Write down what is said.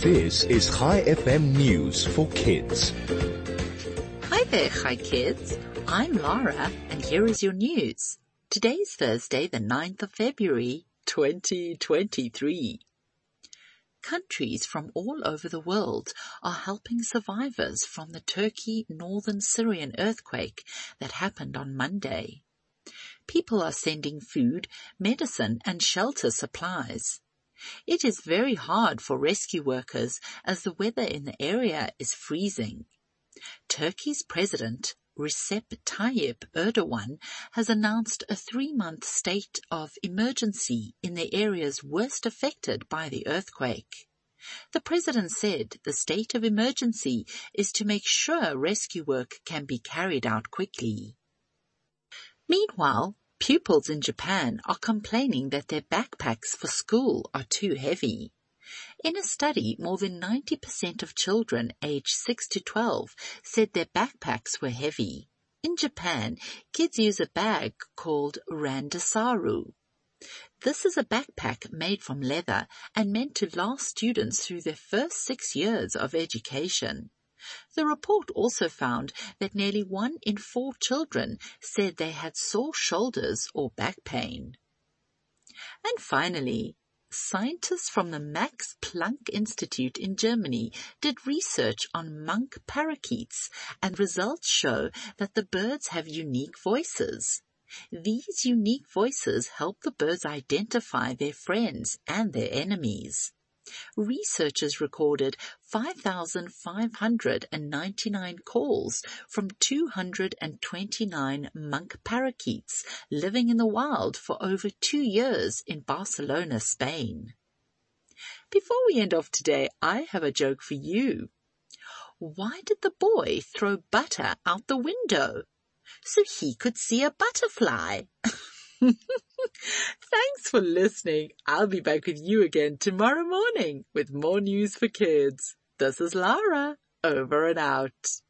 This is Chai FM News for Kids. Hi there, Hi Kids. I'm Laura, and here is your news. Today's Thursday, the 9th of February, 2023. Countries from all over the world are helping survivors from the Turkey northern Syrian earthquake that happened on Monday. People are sending food, medicine, and shelter supplies. It is very hard for rescue workers as the weather in the area is freezing. Turkey's president, Recep Tayyip Erdogan, has announced a three-month state of emergency in the areas worst affected by the earthquake. The president said the state of emergency is to make sure rescue work can be carried out quickly. Meanwhile, Pupils in Japan are complaining that their backpacks for school are too heavy. In a study, more than 90% of children aged 6 to 12 said their backpacks were heavy. In Japan, kids use a bag called randoseru. This is a backpack made from leather and meant to last students through their first six years of education. The report also found that nearly one in four children said they had sore shoulders or back pain. And finally, scientists from the Max Planck Institute in Germany did research on monk parakeets and results show that the birds have unique voices. These unique voices help the birds identify their friends and their enemies researchers recorded 5,599 calls from 229 monk parakeets living in the wild for over two years in Barcelona, Spain. Before we end off today, I have a joke for you. Why did the boy throw butter out the window? So he could see a butterfly. Thanks for listening. I'll be back with you again tomorrow morning with more news for kids. This is Lara. Over and out.